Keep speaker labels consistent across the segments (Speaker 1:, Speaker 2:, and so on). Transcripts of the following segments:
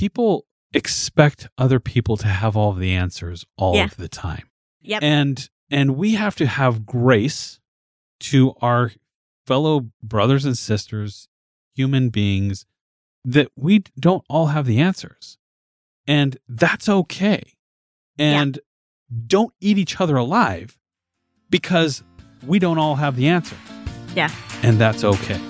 Speaker 1: people expect other people to have all of the answers all
Speaker 2: Yeah.
Speaker 1: of the time.
Speaker 2: Yep.
Speaker 1: And and we have to have grace to our fellow brothers and sisters, human beings that we don't all have the answers. And that's okay. And don't eat each other alive because we don't all have the answers.
Speaker 2: Yeah.
Speaker 1: And that's okay.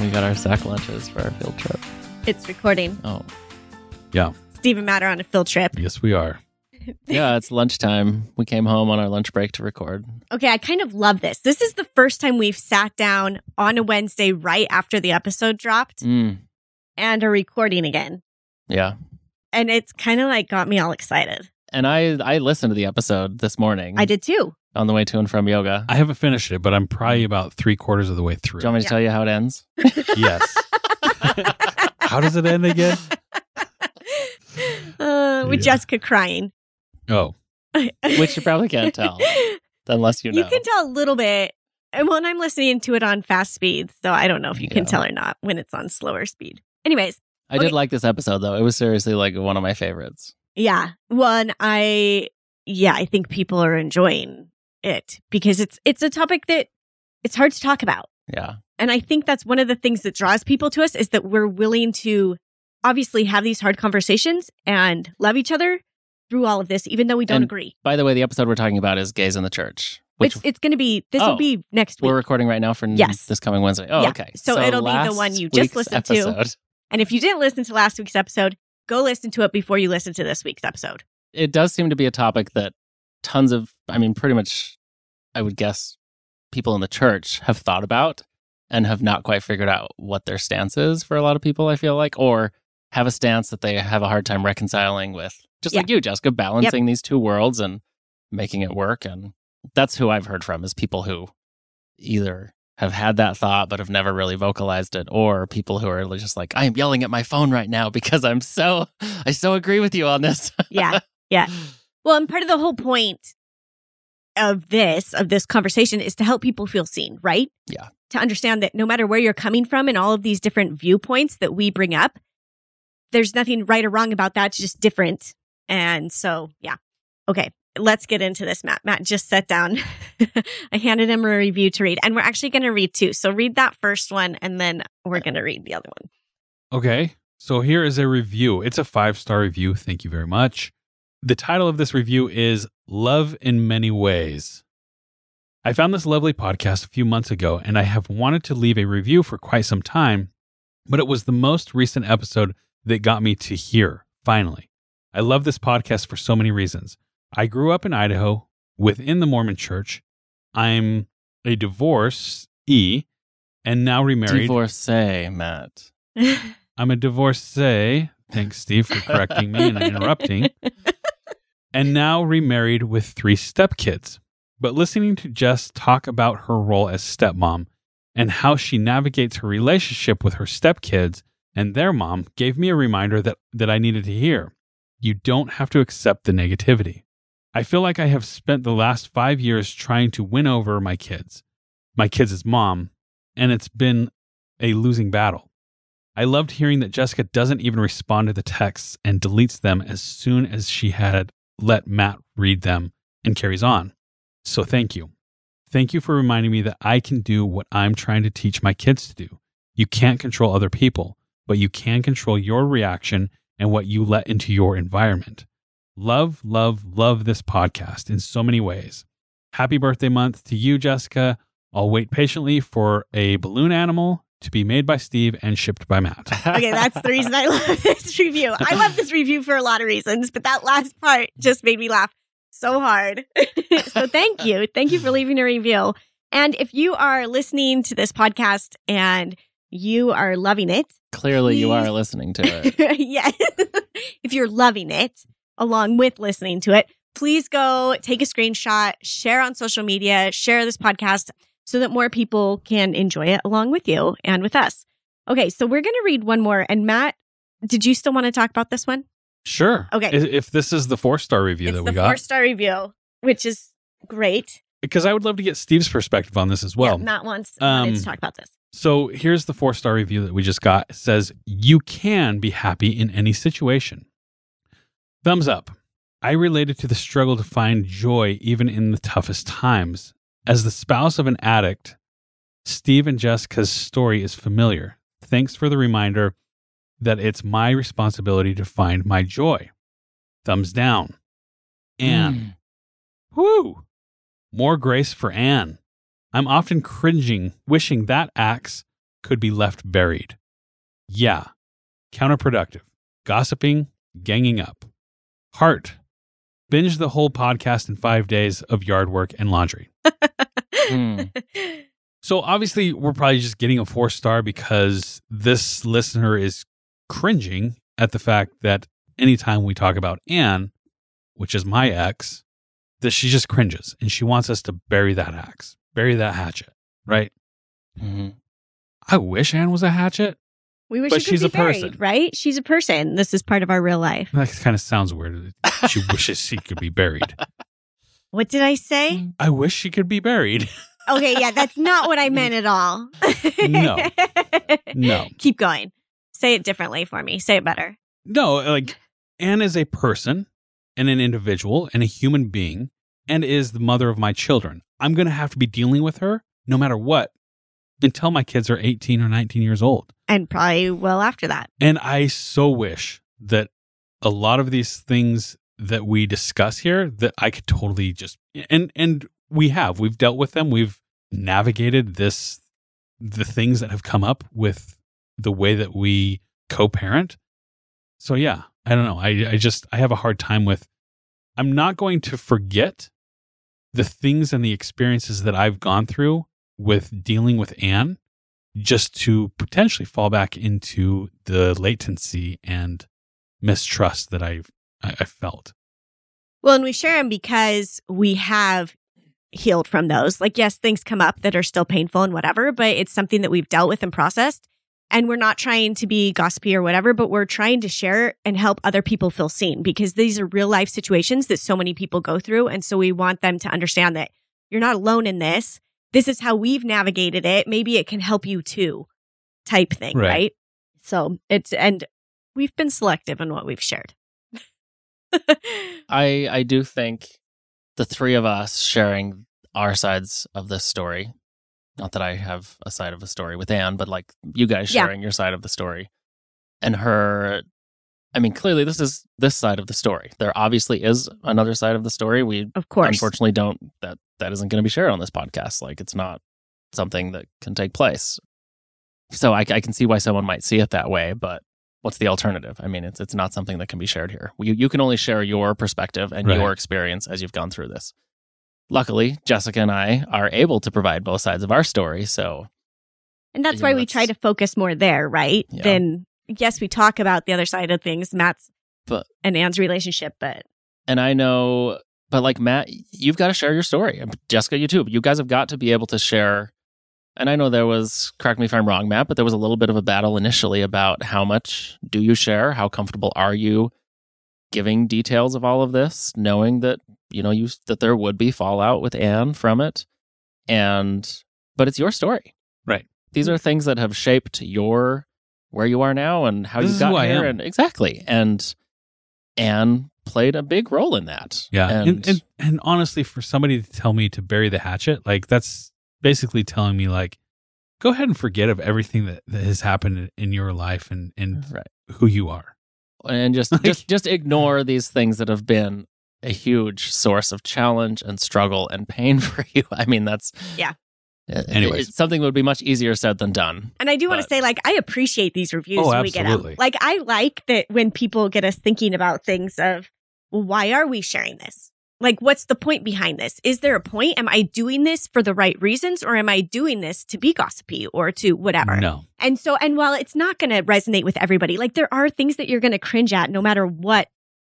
Speaker 3: We got our sack lunches for our field trip.
Speaker 2: It's recording.
Speaker 3: Oh,
Speaker 1: Yeah.
Speaker 2: Stephen and Matt are on a field trip.
Speaker 1: Yes, we are.
Speaker 3: yeah, it's lunchtime. We came home on our lunch break to record.
Speaker 2: Okay, I kind of love this. This is the first time we've sat down on a Wednesday right after the episode dropped
Speaker 3: Mm,
Speaker 2: and are recording again.
Speaker 3: yeah.
Speaker 2: And it's kind of like got me all excited.
Speaker 3: And I I listened to the episode this morning.
Speaker 2: I did too.
Speaker 3: On the way to and from yoga.
Speaker 1: I haven't finished it, but I'm probably about three quarters of the way through.
Speaker 3: Do you want me to
Speaker 2: Yeah.
Speaker 3: tell you how it ends?
Speaker 1: yes. How does it end again?
Speaker 2: Uh, with
Speaker 1: Yeah.
Speaker 2: Jessica crying.
Speaker 1: Oh,
Speaker 3: Which you probably can't tell unless you know.
Speaker 2: You can tell a little bit. And when I'm listening to it on fast speed, so I don't know if you can tell or not when it's on slower speed. Anyways,
Speaker 3: I did like this episode though. It was seriously like one of my favorites.
Speaker 2: yeah. One, I yeah, I think people are enjoying it because it's it's a topic that it's hard to talk about.
Speaker 3: Yeah.
Speaker 2: And I think that's one of the things that draws people to us is that we're willing to obviously have these hard conversations and love each other through all of this, even though we don't
Speaker 3: And
Speaker 2: agree.
Speaker 3: By the way, the episode we're talking about is gays in the church, which
Speaker 2: it's it's going to be this will
Speaker 3: Oh,
Speaker 2: be next week.
Speaker 3: we're recording right now for
Speaker 2: Yes.
Speaker 3: this coming Wednesday. Oh,
Speaker 2: Yeah.
Speaker 3: okay.
Speaker 2: So it'll be the one you just listened to. And if you didn't listen to last week's episode, go listen to it before you listen to this week's episode.
Speaker 3: It does seem to be a topic that tons of, I mean, pretty much, I would guess, people in the church have thought about and have not quite figured out what their stance is for a lot of people, I feel like, or have a stance that they have a hard time reconciling with. Just
Speaker 2: Yeah.
Speaker 3: like you, Jessica, balancing these two worlds and making it work. And that's who I've heard from is people who either have had that thought but have never really vocalized it, or people who are just like, I am yelling at my phone right now because I'm so, I so agree with you on this.
Speaker 2: Yeah. yeah. Well, and part of the whole point of this, of this conversation is to help people feel seen, right?
Speaker 3: Yeah.
Speaker 2: To understand that no matter where you're coming from and all of these different viewpoints that we bring up, there's nothing right or wrong about that. It's just different. And so, yeah. Okay. Let's get into this, Matt. Matt just sat down. I handed him a review to read, and we're actually going to read two. So read that first one, and then we're going to read the other one.
Speaker 1: okay. So here is a review. It's a five star review. Thank you very much. The title of this review is Love in Many Ways. I found this lovely podcast a few months ago, and I have wanted to leave a review for quite some time, but it was the most recent episode that got me to here, finally. I love this podcast for so many reasons. I grew up in Idaho within the Mormon church. I'm a divorcee and now remarried.
Speaker 3: Divorcee, Matt.
Speaker 1: I'm a divorcee. Thanks, Steve, for correcting me and interrupting. And now remarried with three stepkids. But listening to Jess talk about her role as stepmom and how she navigates her relationship with her stepkids and their mom gave me a reminder that, that I needed to hear. You don't have to accept the negativity. I feel like I have spent the last five years trying to win over my kids, my kids' mom, and it's been a losing battle. I loved hearing that Jessica doesn't even respond to the texts and deletes them as soon as she had let Matt read them and carries on. So thank you. Thank you for reminding me that I can do what I'm trying to teach my kids to do. You can't control other people, but you can control your reaction and what you let into your environment. Love, love, love this podcast in so many ways. Happy birthday month to you, Jessica. I'll wait patiently for a balloon animal to be made by Steve and shipped by Matt.
Speaker 2: Okay, that's the reason I love this review. I love this review for a lot of reasons, but that last part just made me laugh so hard. so thank you. Thank you for leaving a review. And if you are listening to this podcast and you are loving it,
Speaker 3: Clearly, you are listening to it.
Speaker 2: yeah. if you're loving it along with listening to it, please go take a screenshot, share on social media, share this podcast so that more people can enjoy it along with you and with us. Okay, so we're going to read one more. And Matt, did you still want to talk about this one?
Speaker 1: Sure.
Speaker 2: Okay.
Speaker 1: If this is the four star review
Speaker 2: it's
Speaker 1: that we got,
Speaker 2: four star review, which is great.
Speaker 1: because I would love to get Steve's perspective on this as well.
Speaker 2: yeah, Matt wants
Speaker 1: um,
Speaker 2: to talk about this.
Speaker 1: So here's the four star review that we just got. It says, You can be happy in any situation. Thumbs up. I related to the struggle to find joy even in the toughest times. As the spouse of an addict, Steve and Jessica's story is familiar. Thanks for the reminder that it's my responsibility to find my joy. Thumbs down. Anne.
Speaker 3: Mm.
Speaker 1: Woo! More grace for Anne. I'm often cringing, wishing that axe could be left buried. Yeah. Counterproductive. Gossiping, ganging up. Heart. Binge the whole podcast in five days of yard work and laundry.
Speaker 3: Hmm.
Speaker 1: So obviously, we're probably just getting a four star because this listener is cringing at the fact that anytime we talk about Anne, which is my ex, that she just cringes and she wants us to bury that axe, bury that hatchet, right?
Speaker 3: Mhm.
Speaker 1: I wish Anne was a hatchet.
Speaker 2: we wish
Speaker 1: but
Speaker 2: she could
Speaker 1: she's
Speaker 2: be
Speaker 1: a person.
Speaker 2: buried, right? She's a person. This is part of our real life.
Speaker 1: That kind of sounds weird. She wishes she could be buried.
Speaker 2: What did I say? Mm.
Speaker 1: I wish she could be buried.
Speaker 2: Okay, yeah, that's not what I meant at all.
Speaker 1: No. No.
Speaker 2: Keep going. Say it differently for me. Say it better.
Speaker 1: No, like Anne is a person and an individual and a human being and is the mother of my children. I'm going to have to be dealing with her no matter what until my kids are 18 or 19 years old.
Speaker 2: And probably well after that.
Speaker 1: And I so wish that a lot of these things that we discuss here that I could totally just and and we have we've dealt with them we've navigated this the things that have come up with the way that we co-parent. So yeah I don't know I I just I have a hard time with I'm not going to forget the things and the experiences that I've gone through with dealing with Anne just to potentially fall back into the latency and mistrust that I've I, I felt.
Speaker 2: Well, and we share them because we have healed from those. Like, yes, things come up that are still painful and whatever, but it's something that we've dealt with and processed. And we're not trying to be gossipy or whatever, but we're trying to share and help other people feel seen because these are real life situations that so many people go through. And so we want them to understand that you're not alone in this. This is how we've navigated it. Maybe it can help you too, type thing,
Speaker 1: Right.
Speaker 2: right? So it's, and we've been selective in what we've shared.
Speaker 3: I I do think the three of us sharing our sides of this story. Not that I have a side of the story with Anne, but like you guys
Speaker 2: Yeah.
Speaker 3: sharing your side of the story. And her I mean, clearly this is this side of the story. There obviously is another side of the story. We
Speaker 2: of course.
Speaker 3: unfortunately don't that that isn't going to be shared on this podcast. Like it's not something that can take place. So I, I can see why someone might see it that way, but what's the alternative? I mean, it's it's not something that can be shared here. You you can only share your perspective and
Speaker 1: Right.
Speaker 3: your experience as you've gone through this. Luckily, Jessica and I are able to provide both sides of our story. So
Speaker 2: And that's why
Speaker 3: know,
Speaker 2: we try to focus more there, right?
Speaker 3: Yeah.
Speaker 2: Then yes, we talk about the other side of things, Matt's
Speaker 3: But-
Speaker 2: and Anne's relationship, but
Speaker 3: and I know, but like Matt, you've got to share your story. Jessica, you too. You guys have got to be able to share. And I know there was, correct me if I'm wrong, Matt, but there was a little bit of a battle initially about how much do you share? How comfortable are you giving details of all of this, knowing that, you know, you that there would be fallout with Anne from it. And, but it's your story.
Speaker 1: Right.
Speaker 3: These are things that have shaped your, where you are now and how
Speaker 1: This
Speaker 3: you got here. And exactly. And Anne played a big role in that.
Speaker 1: Yeah.
Speaker 3: And,
Speaker 1: And, and and honestly, for somebody to tell me to bury the hatchet, like that's basically telling me like, go ahead and forget of everything that, that has happened in your life and, and
Speaker 3: right.
Speaker 1: who you are.
Speaker 3: and just
Speaker 1: Like-
Speaker 3: just just ignore these things that have been a huge source of challenge and struggle and pain for you. I mean, that's
Speaker 2: Yeah.
Speaker 1: Anyways.
Speaker 3: it's something that would be much easier said than done.
Speaker 2: and I do want to say, like, I appreciate these reviews
Speaker 1: Oh,
Speaker 2: when we get
Speaker 1: absolutely.
Speaker 2: them. Like, I like that when people get us thinking about things of, well, why are we sharing this? Like, what's the point behind this? Is there a point? Am I doing this for the right reasons or am I doing this to be gossipy or to whatever?
Speaker 1: No.
Speaker 2: And so, and while it's not going to resonate with everybody, like there are things that you're going to cringe at no matter what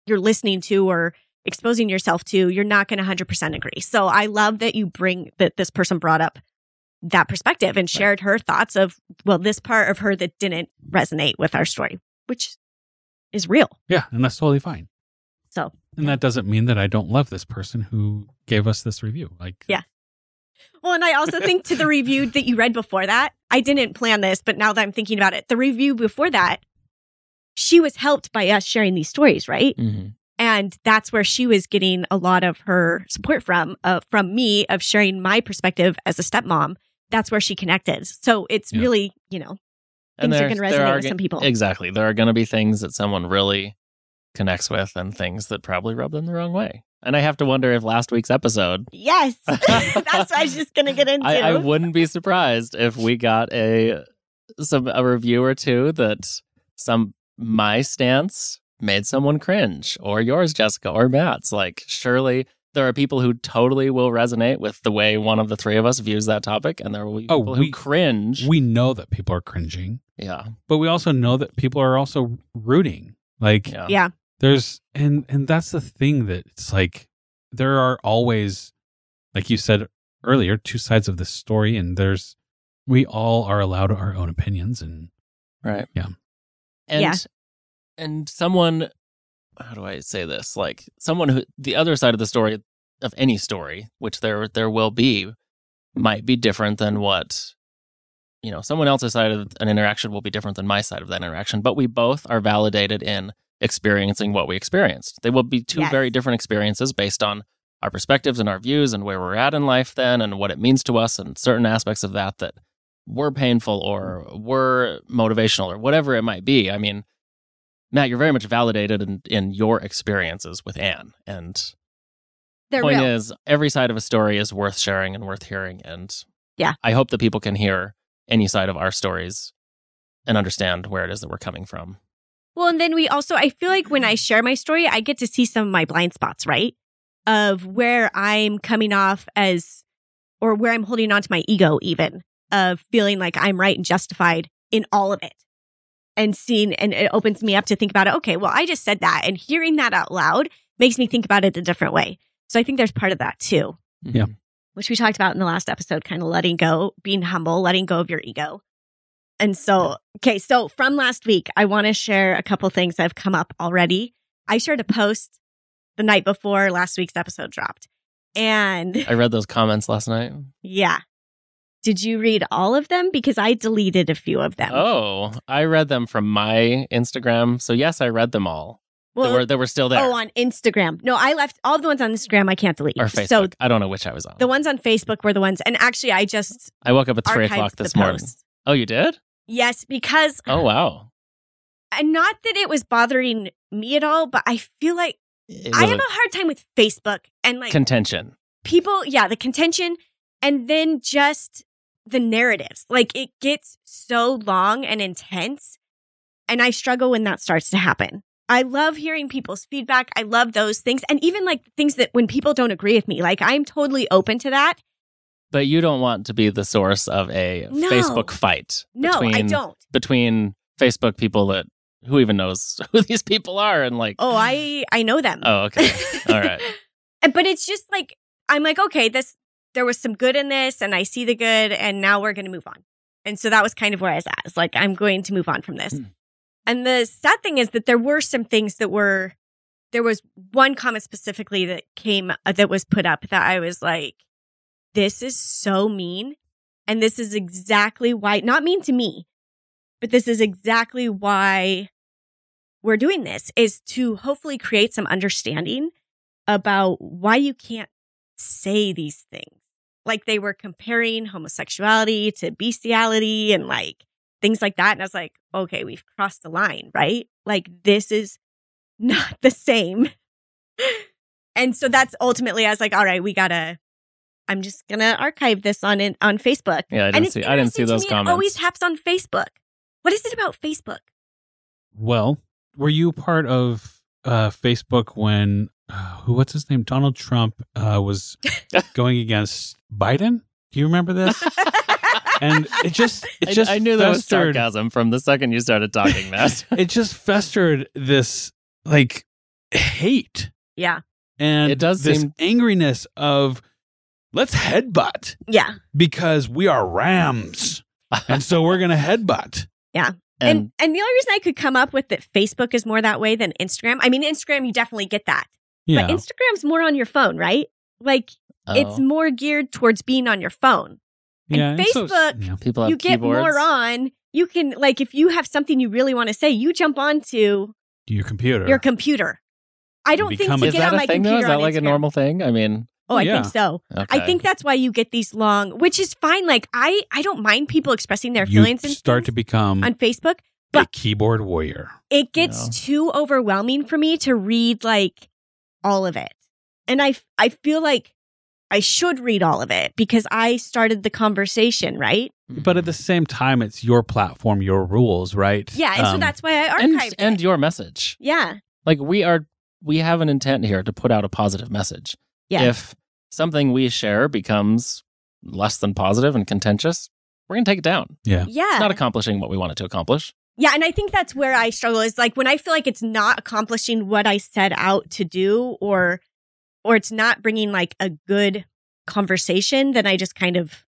Speaker 2: you're listening to or exposing yourself to, you're not going to 100% agree. So I love that you bring that this person brought up that perspective and shared her thoughts of, well, this part of her that didn't resonate with our story, which is real.
Speaker 1: Yeah, and that's totally fine.
Speaker 2: So,
Speaker 1: And that doesn't mean that I don't love this person who gave us this review. Like,
Speaker 2: Yeah. well, and I also think to the review that you read before that, I didn't plan this, but now that I'm thinking about it, the review before that, she was helped by us sharing these stories, right?
Speaker 3: hmm
Speaker 2: and that's where she was getting a lot of her support from uh, from me of sharing my perspective as a stepmom that's where she connected so it's
Speaker 1: Yeah.
Speaker 2: really you know
Speaker 3: And
Speaker 2: Things are gonna resonate
Speaker 3: are
Speaker 2: with some people.
Speaker 3: Exactly. There are going to be things that someone really connects with and things that probably rub them the wrong way. And I have to wonder if last week's episode,
Speaker 2: yes that's what i was just gonna get into
Speaker 3: I, I wouldn't be surprised if we got a some a review or two that some my stance made someone cringe, or yours, Jessica, or Matt's. Like, surely there are people who totally will resonate with the way one of the three of us views that topic, and there will be
Speaker 1: Oh,
Speaker 3: people
Speaker 1: we-
Speaker 3: who cringe.
Speaker 1: we know that people are cringing,
Speaker 3: yeah,
Speaker 1: but we also know that people are also rooting. Like,
Speaker 3: yeah,
Speaker 2: yeah
Speaker 1: there's and and that's the thing that it's like there are always like you said earlier two sides of this story and there's we all are allowed our own opinions and
Speaker 3: Right.
Speaker 1: Yeah.
Speaker 3: And
Speaker 2: Yeah.
Speaker 3: and someone how do I say this? Like someone who the other side of the story of any story, which there there will be, might be different than what you know, someone else's side of an interaction will be different than my side of that interaction, but we both are validated in experiencing what we experienced. They will be two
Speaker 2: Yes.
Speaker 3: very different experiences based on our perspectives and our views and where we're at in life then and what it means to us and certain aspects of that that were painful or were motivational or whatever it might be. I mean, Matt, you're very much validated in, in your experiences with Anne. And
Speaker 2: they're
Speaker 3: point
Speaker 2: real
Speaker 3: is, every side of a story is worth sharing and worth hearing. And
Speaker 2: Yeah.
Speaker 3: I hope that people can hear any side of our stories and understand where it is that we're coming from.
Speaker 2: Well, and then we also, I feel like when I share my story, I get to see some of my blind spots, right? Of where I'm coming off as, or where I'm holding on to my ego, even of feeling like I'm right and justified in all of it. And seeing, and it opens me up to think about it. Okay, well, I just said that. And hearing that out loud makes me think about it a different way. So I think there's part of that too,
Speaker 1: Yeah.
Speaker 2: which we talked about in the last episode, kind of letting go, being humble, letting go of your ego. And so, okay, so from last week, I want to share a couple things that have come up already. I shared a post the night before last week's episode dropped. And
Speaker 3: I read those comments last night.
Speaker 2: yeah. Did you read all of them? Because I deleted a few of them.
Speaker 3: Oh, I read them from my Instagram. So, yes, I read them all.
Speaker 2: well,
Speaker 3: they, were, were still there.
Speaker 2: oh, on Instagram. No, I left all the ones on Instagram. I can't delete.
Speaker 3: or Facebook.
Speaker 2: So
Speaker 3: I don't know which I was on.
Speaker 2: the ones on Facebook were the ones, and actually, I just
Speaker 3: I woke up at three o'clock this morning. Oh, you did?
Speaker 2: Yes, because
Speaker 3: Oh, wow.
Speaker 2: and not that it was bothering me at all, but I feel like I have
Speaker 3: a
Speaker 2: a hard time with Facebook and like
Speaker 3: contention.
Speaker 2: people, yeah, the contention and then just the narratives. Like it gets so long and intense. And I struggle when that starts to happen. I love hearing people's feedback. I love those things. And even like things that when people don't agree with me, like I'm totally open to that.
Speaker 3: But you don't want to be the source of a
Speaker 2: No.
Speaker 3: Facebook fight.
Speaker 2: No,
Speaker 3: between,
Speaker 2: I don't.
Speaker 3: Between Facebook people that who even knows who these people are and like
Speaker 2: Oh, I I know them.
Speaker 3: Oh, okay. All right.
Speaker 2: But it's just like I'm like, okay, this there was some good in this, and I see the good, and now we're going to move on. And so that was kind of where I was at. It's like I'm going to move on from this.
Speaker 3: Hmm.
Speaker 2: And the sad thing is that there were some things that were. There was one comment specifically that came uh, that was put up that I was like, "This is so mean," and this is exactly why. Not mean to me, but this is exactly why we're doing this is to hopefully create some understanding about why you can't say these things. Like they were comparing homosexuality to bestiality and like things like that. And I was like, okay, we've crossed the line, right? Like this is not the same. and so that's ultimately, I was like, all right, we gotta, I'm just gonna archive this on it on Facebook.
Speaker 3: Yeah, I didn't
Speaker 2: it's
Speaker 3: see I didn't see those comments.
Speaker 2: It always happens on Facebook. What is it about Facebook?
Speaker 1: well were you part of uh facebook when uh, who what's his name? Donald Trump uh, was going against Biden. Do you remember this? and it just it just
Speaker 3: I knew that was sarcasm from the second you started talking, Matt.
Speaker 1: It just festered this like hate
Speaker 2: yeah.
Speaker 1: and
Speaker 3: It does
Speaker 1: this
Speaker 3: seem-
Speaker 1: angriness of let's headbutt
Speaker 2: Yeah.
Speaker 1: because we are rams and so we're gonna headbutt.
Speaker 2: And,
Speaker 3: and
Speaker 2: and the only reason I could come up with that Facebook is more that way than Instagram. I mean, Instagram, you definitely get that.
Speaker 1: Yeah,
Speaker 2: But Instagram's more on your phone, right? Like it's
Speaker 3: oh,
Speaker 2: more geared towards being on your phone. and
Speaker 1: yeah. and so-
Speaker 2: Facebook,
Speaker 1: yeah.
Speaker 3: people have
Speaker 2: you get
Speaker 3: keyboards.
Speaker 2: more on. You can like if you have something you really want to say, you jump onto
Speaker 1: your computer.
Speaker 2: your computer. I don't think to get on my
Speaker 3: thing though?
Speaker 2: computer
Speaker 3: Is that
Speaker 2: on
Speaker 3: like a normal thing? I mean,
Speaker 2: Oh, I
Speaker 1: Yeah.
Speaker 2: think so. I think that's why you get these long, which is fine. Like I, I don't mind people expressing their
Speaker 1: you
Speaker 2: feelings and
Speaker 1: start to become
Speaker 2: on Facebook.
Speaker 1: a keyboard warrior.
Speaker 2: It gets
Speaker 3: No.
Speaker 2: too overwhelming for me to read like all of it, and I, I feel like I should read all of it because I started the conversation, right?
Speaker 1: But at the same time, it's your platform, your rules, right?
Speaker 2: Yeah, and so
Speaker 1: Um,
Speaker 2: that's why I
Speaker 3: and
Speaker 2: archived
Speaker 3: and
Speaker 2: it.
Speaker 3: your message.
Speaker 2: yeah,
Speaker 3: Like we are, we have an intent here to put out a positive message.
Speaker 2: Yeah.
Speaker 3: If something we share becomes less than positive and contentious, we're gonna take it down.
Speaker 1: yeah.
Speaker 2: yeah.
Speaker 3: It's not accomplishing what we want it to accomplish.
Speaker 2: Yeah, and I think that's where I struggle is like when I feel like it's not accomplishing what I set out to do or or it's not bringing like a good conversation, then I just kind of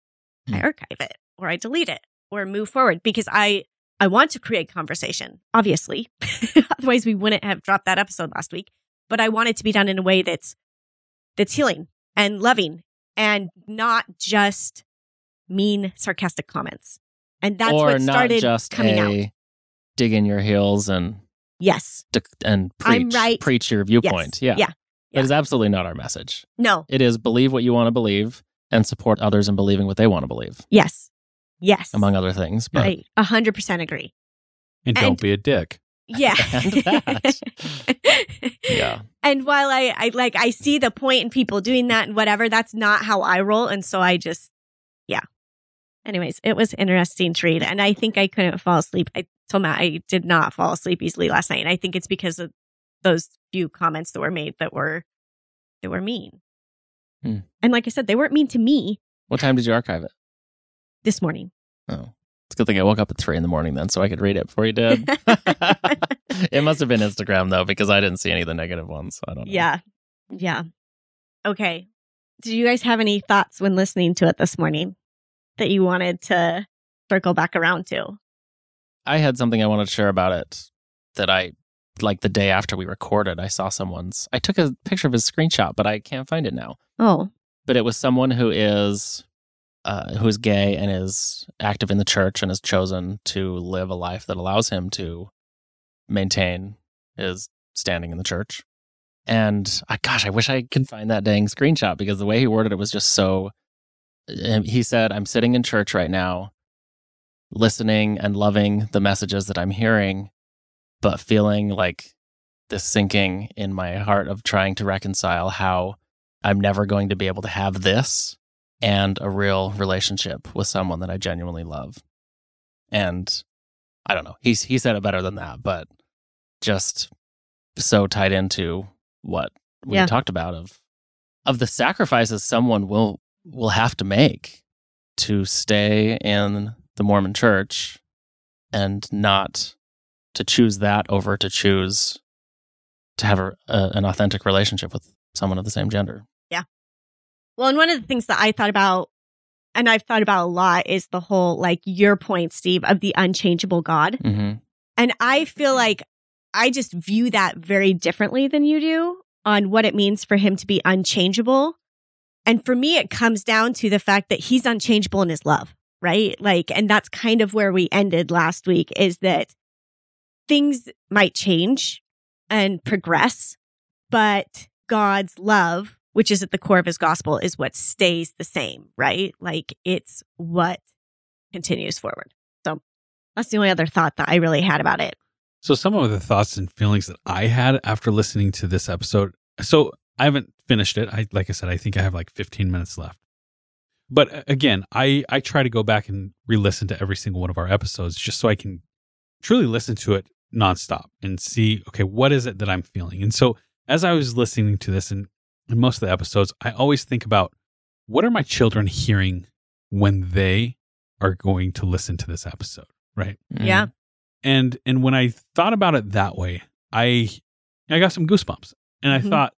Speaker 2: I
Speaker 3: Hmm.
Speaker 2: archive it or I delete it or move forward because I I want to create conversation, obviously. Otherwise we wouldn't have dropped that episode last week, but I want it to be done in a way that's that's healing and loving and not just mean sarcastic comments. And that's
Speaker 3: or
Speaker 2: what
Speaker 3: not
Speaker 2: started
Speaker 3: just
Speaker 2: coming
Speaker 3: a
Speaker 2: out.
Speaker 3: dig in your heels and
Speaker 2: Yes.
Speaker 3: dec- and
Speaker 2: I'm
Speaker 3: preach
Speaker 2: right.
Speaker 3: preach your viewpoint.
Speaker 2: Yes.
Speaker 3: Yeah.
Speaker 2: Yeah.
Speaker 3: That is absolutely not our message.
Speaker 2: No.
Speaker 3: It is believe what you want to believe and support others in believing what they want to believe,
Speaker 2: Yes. Yes.
Speaker 3: among other things. But
Speaker 2: I a hundred percent agree.
Speaker 1: And don't be a dick.
Speaker 2: Yeah.
Speaker 3: And yeah.
Speaker 2: And while I, I like I see the point in people doing that and whatever, that's not how I roll. And so I just yeah. Anyways, it was interesting to read. And I think I couldn't fall asleep. I told Matt I did not fall asleep easily last night. And I think it's because of those few comments that were made that were that were mean.
Speaker 3: Hmm.
Speaker 2: And like I said, they weren't mean to me
Speaker 3: What time did you archive it?
Speaker 2: this morning.
Speaker 3: Oh. It's a good thing I woke up at three in the morning then so I could read it before you did. it must have been Instagram though, because I didn't see any of the negative ones. So I don't know.
Speaker 2: Yeah. Yeah. Okay. Did you guys have any thoughts when listening to it this morning that you wanted to circle back around to?
Speaker 3: I had something I wanted to share about it that I like the day after we recorded, I saw someone's I took a picture of his screenshot, but I can't find it now.
Speaker 2: Oh,
Speaker 3: But it was someone who is uh, who is gay and is active in the church and has chosen to live a life that allows him to maintain his standing in the church. And I, gosh, I wish I could find that dang screenshot because the way he worded it was just so. He said, "I'm sitting in church right now, listening and loving the messages that I'm hearing, but feeling like this sinking in my heart of trying to reconcile how I'm never going to be able to have this and a real relationship with someone that I genuinely love. And I don't know. He's he said it better than that, but just so tied into what we
Speaker 2: Yeah.
Speaker 3: talked about of of the sacrifices someone will will have to make to stay in the Mormon church and not to choose that over to choose to have a, a, an authentic relationship with someone of the same gender.
Speaker 2: Well, and one of the things that I thought about, and I've thought about a lot, is the whole like your point, Steve, of the unchangeable God.
Speaker 3: Mm-hmm.
Speaker 2: And I feel like I just view that very differently than you do on what it means for him to be unchangeable. And for me, it comes down to the fact that he's unchangeable in his love, right? Like, and that's kind of where we ended last week is that things might change and progress, but God's love, which is at the core of his gospel, is what stays the same, right? Like, it's what continues forward. So that's the only other thought that I really had about it.
Speaker 1: So some of the thoughts and feelings that I had after listening to this episode. So I haven't finished it. I like I said, I think I have like 15 minutes left. But again, I I try to go back and re-listen to every single one of our episodes just so I can truly listen to it nonstop and see okay, what is it that I'm feeling? And so as I was listening to this and in most of the episodes, I always think about what are my children hearing when they are going to listen to this episode, right?
Speaker 3: Mm.
Speaker 2: Yeah.
Speaker 1: And and when I thought about it that way, I I got some goosebumps. And I
Speaker 2: Mhm.
Speaker 1: thought,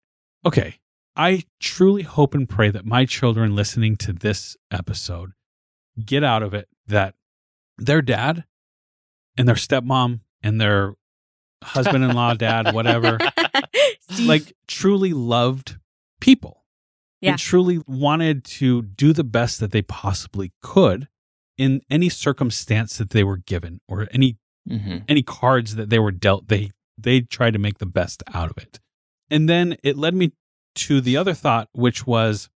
Speaker 1: okay, I truly hope and pray that my children listening to this episode get out of it that their dad and their stepmom and their husband-in-law, dad, whatever, like truly loved people
Speaker 2: Yeah.
Speaker 1: and truly wanted to do the best that they possibly could in any circumstance that they were given or any
Speaker 3: Mhm.
Speaker 1: any cards that they were dealt they they tried to make the best out of it and then it led me to the other thought which was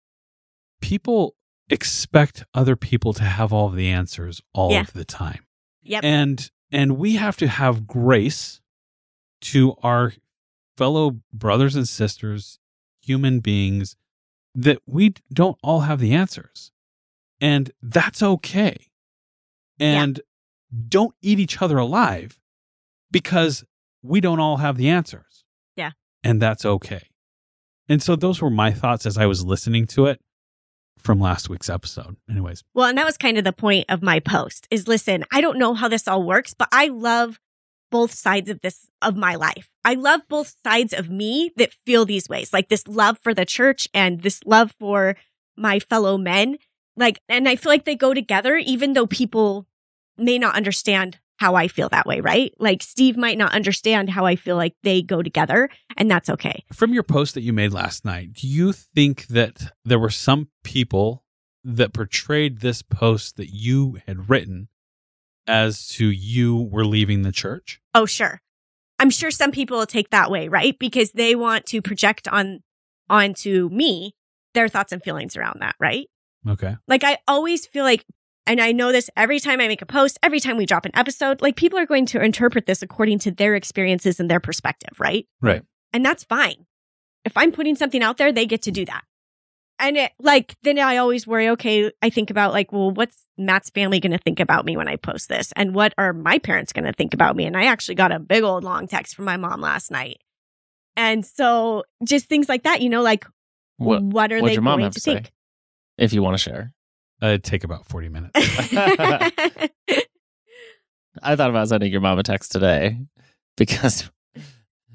Speaker 1: people expect other people to have all of the answers all
Speaker 2: Yeah.
Speaker 1: of the time
Speaker 2: Yep.
Speaker 1: and and we have to have grace to our fellow brothers and sisters human beings that we don't all have the answers. And that's okay.
Speaker 2: Yeah.
Speaker 1: and don't eat each other alive because we don't all have the answers.
Speaker 2: Yeah.
Speaker 1: and that's okay. And so those were my thoughts as i was listening to it from last week's episode. Anyways.
Speaker 2: Well, and that was kind of the point of my post is listen, I don't know how this all works, but I love both sides of this of my life. I love both sides of me that feel these ways, like this love for the church and this love for my fellow men. Like, and I feel like they go together, even though people may not understand how I feel that way, right? Like Steve might not understand how I feel like they go together, and that's okay.
Speaker 1: from your post that you made last night do you think that there were some people that portrayed this post that you had written as to you were leaving the church
Speaker 2: Oh, sure. I'm sure some people will take that way, right? Because they want to project on onto me their thoughts and feelings around that, right?
Speaker 1: okay
Speaker 2: Like I always feel like and I know this every time I make a post, every time we drop an episode, like people are going to interpret this according to their experiences and their perspective, right?
Speaker 1: Right.
Speaker 2: And that's fine. If I'm putting something out there, they get to do that. And it, like, then I always worry, okay, I think about like, well, what's Matt's family going to think about me when I post this? And what are my parents going to think about me? And I actually got a big old long text from my mom last night. And so just things like that, you know, like,
Speaker 3: What
Speaker 2: what are they
Speaker 3: your mom
Speaker 2: going
Speaker 3: have
Speaker 2: to
Speaker 3: to say?
Speaker 2: think?
Speaker 3: if you want to share.
Speaker 1: Uh, it'd take about 40 minutes
Speaker 3: I thought about sending your mom a text today because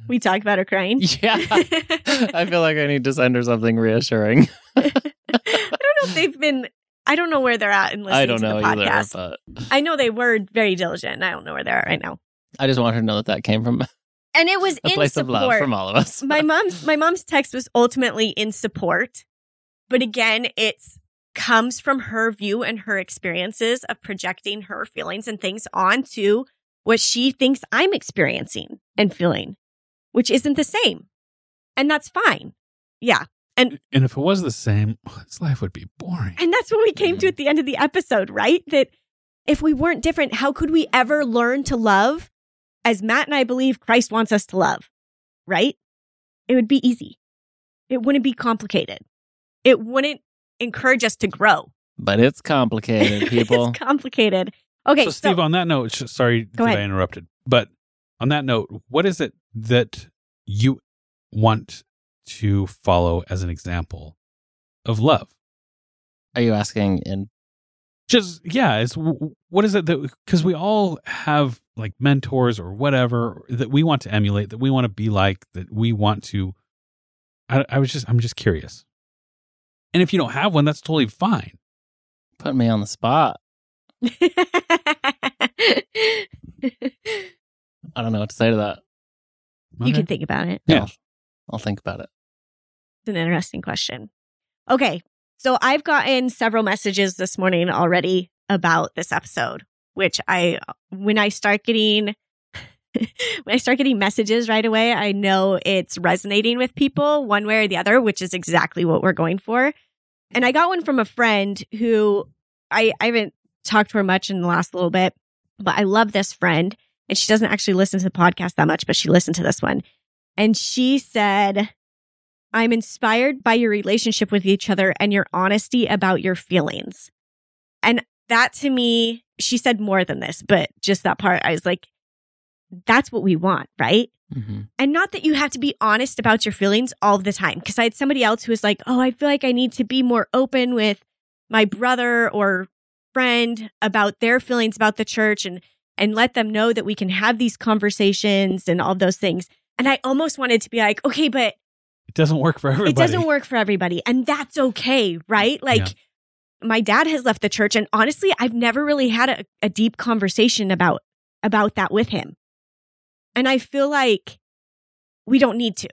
Speaker 2: we talk about her crying.
Speaker 3: yeah, I feel like I need to send her something reassuring.
Speaker 2: I don't know if they've been. I don't know where they're at in listening
Speaker 3: I don't
Speaker 2: to
Speaker 3: know
Speaker 2: the
Speaker 3: either,
Speaker 2: podcast.
Speaker 3: but
Speaker 2: I know they were very diligent. and I don't know where they're at right now.
Speaker 3: I just want her to know that that came from
Speaker 2: And it was
Speaker 3: a
Speaker 2: in
Speaker 3: place
Speaker 2: support.
Speaker 3: of love from all of us.
Speaker 2: my mom's my mom's text was ultimately in support, but again, it's comes from her view and her experiences of projecting her feelings and things onto what she thinks I'm experiencing and feeling, which isn't the same, and that's fine. Yeah,
Speaker 1: and and if it was the same this life would be boring
Speaker 2: And that's what we came to at the end of the episode, right? That if we weren't different, how could we ever learn to love as Matt and I believe Christ wants us to love, right? It would be easy. It wouldn't be complicated. It wouldn't encourage us to grow.
Speaker 3: But it's complicated, people.
Speaker 2: it's complicated. Okay,
Speaker 1: so
Speaker 2: so,
Speaker 1: steve on that note sorry that i interrupted but on that note what is it that you want to follow as an example of love?
Speaker 3: Are you asking in
Speaker 1: just yeah it's what is it that because we all have like mentors or whatever that we want to emulate that we want to be like that we want to I, I was just i'm just curious. And if you don't have one that's totally fine.
Speaker 3: Putting me on the spot? I don't know what to say to that.
Speaker 2: you
Speaker 1: Okay.
Speaker 2: can think about it.
Speaker 1: Yeah.
Speaker 3: I'll, I'll think about it.
Speaker 2: It's an interesting question. Okay. So I've gotten several messages this morning already about this episode, which I, when I start getting, when I start getting messages right away, I know it's resonating with people one way or the other, which is exactly what we're going for. And I got one from a friend who I, I haven't talked to her much in the last little bit, but I love this friend. And she doesn't actually listen to the podcast that much, but she listened to this one. And she said, I'm inspired by your relationship with each other and your honesty about your feelings. And that to me, she said more than this, but just that part, I was like, that's what we want, right?
Speaker 3: Mhm.
Speaker 2: And not that you have to be honest about your feelings all the time. Cause I had somebody else who was like, Oh, I feel like I need to be more open with my brother or friend about their feelings about the church and, and let them know that we can have these conversations and all those things. And I almost wanted to be like, okay, but
Speaker 1: It doesn't work for everybody.
Speaker 2: it doesn't work for everybody. And that's okay, right? Like,
Speaker 1: Yeah.
Speaker 2: my dad has left the church and honestly, I've never really had a, a deep conversation about about that with him. And I feel like we don't need to.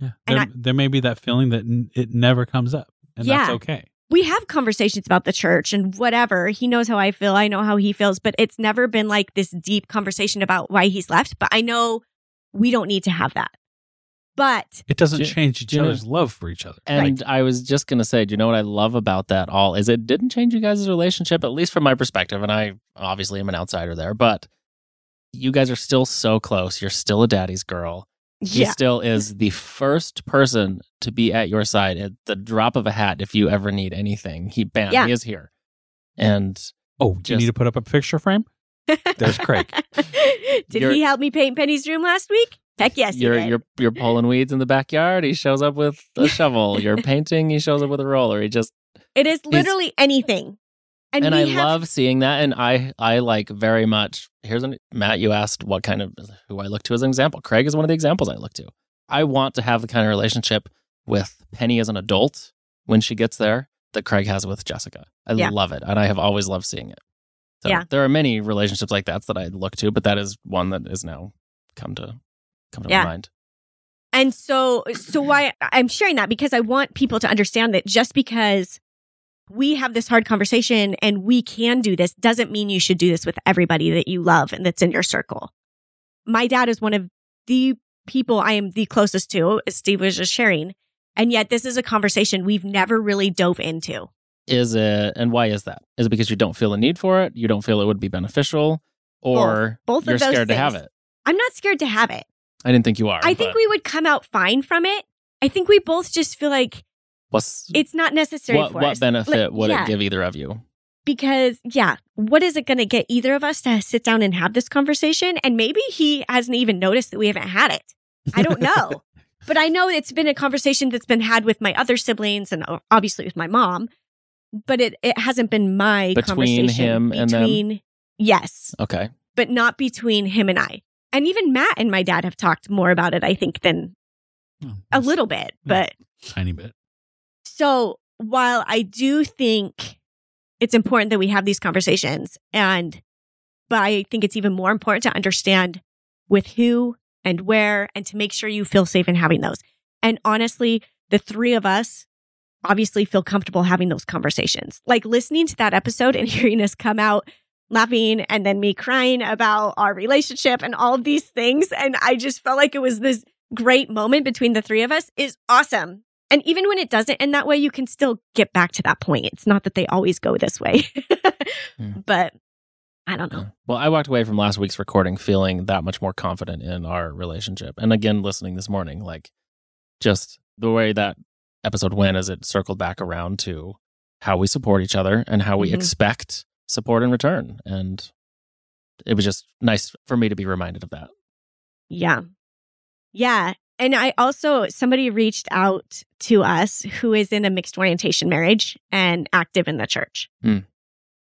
Speaker 1: Yeah. There,
Speaker 2: I-
Speaker 1: there may be that feeling that n- it never comes up, and that's okay.
Speaker 2: We have conversations about the church and whatever. He knows how I feel. I know how he feels, but it's never been like this deep conversation about why he's left. But I know we don't need to have that. But
Speaker 1: It doesn't
Speaker 3: Do-
Speaker 1: change each
Speaker 3: you know-
Speaker 1: other's love for each other.
Speaker 3: And I was just going to say, do you know what I love about that all is it didn't change you guys' relationship, at least from my perspective. And I obviously am an outsider there, but you guys are still so close. You're still a daddy's girl. He
Speaker 2: yeah,
Speaker 3: still is the first person to be at your side at the drop of a hat if you ever need anything. He bam,
Speaker 2: Yeah.
Speaker 3: he is here. And
Speaker 1: Oh, do you need to put up a picture frame? There's Craig.
Speaker 2: did
Speaker 3: You're-
Speaker 2: he help me paint Penny's room last week? Heck yes,
Speaker 3: you're
Speaker 2: did.
Speaker 3: you're you're pulling weeds in the backyard. He shows up with a shovel. You're painting. He shows up with a roller. He just
Speaker 2: It is literally anything. And,
Speaker 3: and, I
Speaker 2: have,
Speaker 3: love seeing that. And I I like very much. Here's an Matt. You asked what kind of who I look to as an example. Craig is one of the examples I look to. I want to have the kind of relationship with Penny as an adult when she gets there that Craig has with Jessica. I
Speaker 2: Yeah.
Speaker 3: love it, and I have always loved seeing it. So
Speaker 2: Yeah.
Speaker 3: there are many relationships like that that I look to, but that is one that is now come to come to
Speaker 2: Yeah.
Speaker 3: my mind.
Speaker 2: And so, so why I'm sharing that because I want people to understand that just because we have this hard conversation and we can do this doesn't mean you should do this with everybody that you love and that's in your circle. My dad is one of the people I am the closest to, as Steve was just sharing. And yet this is a conversation we've never really dove into.
Speaker 3: Is it, and why is that? Is it because you don't feel the need for it? You don't feel it would be beneficial, or
Speaker 2: Both of
Speaker 3: you're scared to have it?
Speaker 2: I'm not scared to have it.
Speaker 3: I didn't think you are.
Speaker 2: I think we would come out fine from it. I think we both just feel like
Speaker 3: what's
Speaker 2: it's not necessary
Speaker 3: what
Speaker 2: for
Speaker 3: what
Speaker 2: us.
Speaker 3: benefit
Speaker 2: Like,
Speaker 3: would
Speaker 2: yeah.
Speaker 3: it give either of you?
Speaker 2: because yeah what is it going to get either of us to sit down and have this conversation and maybe he hasn't even noticed that we haven't had it i don't know but i know it's been a conversation that's been had with my other siblings and uh, obviously with my mom but it, it hasn't been my
Speaker 3: Between
Speaker 2: conversation
Speaker 3: him and them?
Speaker 2: between yes
Speaker 3: Okay,
Speaker 2: but not between him and i and even matt and my dad have talked more about it i think than
Speaker 1: Oh,
Speaker 2: a little bit
Speaker 1: Yeah.
Speaker 2: but
Speaker 1: tiny bit.
Speaker 2: So while I do think it's important that we have these conversations and but I think it's even more important to understand with who and where and to make sure you feel safe in having those. And honestly, the three of us obviously feel comfortable having those conversations. Like listening to that episode and hearing us come out laughing and then me crying about our relationship and all of these things and I just felt like it was this great moment between the three of us is awesome. And even when it doesn't end that way, you can still get back to that point. It's not that they always go this way.
Speaker 3: Hmm.
Speaker 2: But I don't know.
Speaker 3: Yeah. Well, I walked away from last week's recording feeling that much more confident in our relationship. And again, listening this morning, like just the way that episode went as it circled back around to how we support each other and how we
Speaker 2: Mhm.
Speaker 3: expect support in return. And it was just nice for me to be reminded of that.
Speaker 2: Yeah. Yeah. And I also, somebody reached out to us who is in a mixed orientation marriage and active in the church.
Speaker 3: Hmm.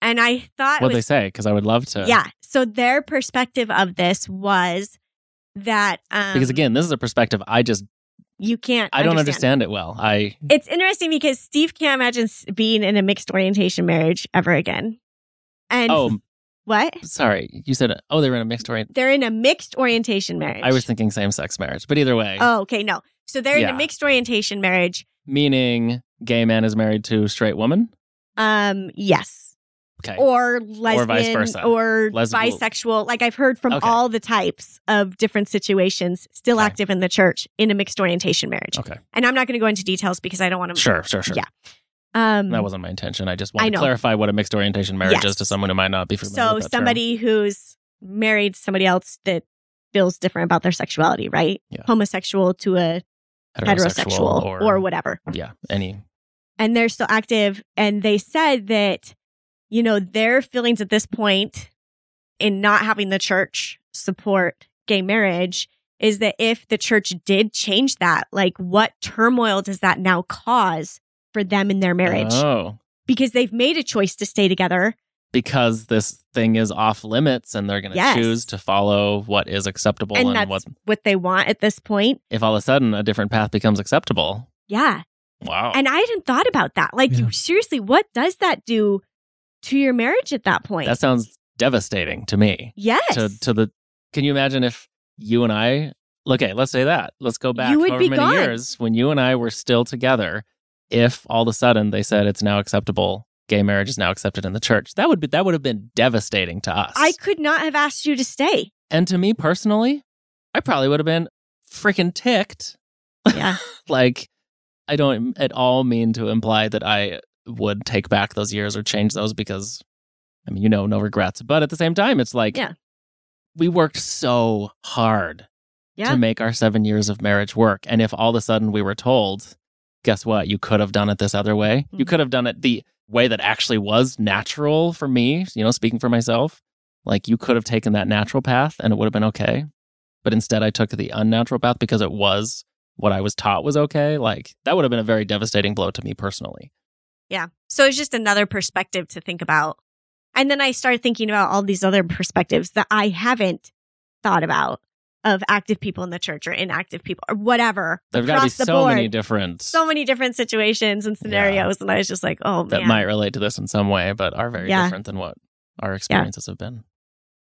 Speaker 2: And I thought,
Speaker 3: What they say, because I would love to.
Speaker 2: yeah. So their perspective of this was that, um,
Speaker 3: Because again, this is a perspective I just
Speaker 2: you can't,
Speaker 3: I don't understand it well. I
Speaker 2: It's interesting because Steve can't imagine being in a mixed orientation marriage ever again. And
Speaker 3: oh
Speaker 2: what?
Speaker 3: sorry, you said oh they were in a mixed orient.
Speaker 2: They're in a mixed orientation marriage.
Speaker 3: I was thinking same sex marriage, but either way,
Speaker 2: Oh, okay. No. So they're in a mixed orientation marriage.
Speaker 3: meaning gay man is married to straight woman.
Speaker 2: Um, yes.
Speaker 3: Okay,
Speaker 2: Or lesbian
Speaker 3: vice versa.
Speaker 2: or
Speaker 3: Lesbian-
Speaker 2: bisexual. Like I've heard from
Speaker 3: Okay.
Speaker 2: all the types of different situations still
Speaker 3: Okay.
Speaker 2: active in the church in a mixed orientation marriage.
Speaker 3: okay,
Speaker 2: And I'm not going to go into details because I don't want to.
Speaker 3: sure, sure, sure.
Speaker 2: Yeah. Um,
Speaker 3: That wasn't my intention. I just want to clarify what a mixed orientation marriage
Speaker 2: Yes.
Speaker 3: is to someone who might not be familiar
Speaker 2: so
Speaker 3: with that term.
Speaker 2: somebody who's married somebody else that feels different about their sexuality, right?
Speaker 3: Yeah.
Speaker 2: Homosexual to a heterosexual, or, whatever.
Speaker 3: yeah, any
Speaker 2: And they're still active. And they said that, you know, their feelings at this point in not having the church support gay marriage is that if the church did change that, like what turmoil does that now cause for them in their marriage?
Speaker 3: Oh,
Speaker 2: Because they've made a choice to stay together.
Speaker 3: because this thing is off limits and they're going to
Speaker 2: Yes.
Speaker 3: choose to follow what is acceptable
Speaker 2: And
Speaker 3: and,
Speaker 2: that's
Speaker 3: what
Speaker 2: what they want at this point.
Speaker 3: if all of a sudden a different path becomes acceptable.
Speaker 2: Yeah.
Speaker 3: Wow.
Speaker 2: And I hadn't thought about that. Like,
Speaker 1: Yeah.
Speaker 2: seriously, what does that do to your marriage at that point?
Speaker 3: that sounds devastating to me.
Speaker 2: yes.
Speaker 3: To to the Can you imagine if you and I Okay, let's say that. Let's go back
Speaker 2: You would
Speaker 3: however
Speaker 2: be
Speaker 3: many
Speaker 2: gone.
Speaker 3: years when you and I were still together. If all of a sudden they said it's now acceptable, gay marriage is now accepted in the church, that would be that would have been devastating to us.
Speaker 2: I could not have asked you to stay.
Speaker 3: and to me personally, I probably would have been freaking ticked.
Speaker 2: Yeah.
Speaker 3: like, I don't at all mean to imply that I would take back those years or change those because, I mean, you know, no regrets. But at the same time, it's like,
Speaker 2: Yeah.
Speaker 3: we worked so hard
Speaker 2: Yeah.
Speaker 3: to make our seven years of marriage work. And if all of a sudden we were told, guess what? You could have done it this other way. You
Speaker 2: Mhm.
Speaker 3: could have done it the way that actually was natural for me, you know, speaking for myself. Like you could have taken that natural path and it would have been okay. But instead, I took the unnatural path because it was what I was taught was okay. Like that would have been a very devastating blow to me personally.
Speaker 2: Yeah. So it's just another perspective to think about. And then I started thinking about all these other perspectives that I haven't thought about of active people in the church or inactive people or whatever.
Speaker 3: There've got to be
Speaker 2: across the
Speaker 3: so
Speaker 2: board.
Speaker 3: many different
Speaker 2: so many different situations and scenarios. And I was just like, oh,
Speaker 3: that
Speaker 2: man.
Speaker 3: might relate to this in some way, but are very
Speaker 2: Yeah.
Speaker 3: different than what our experiences have been.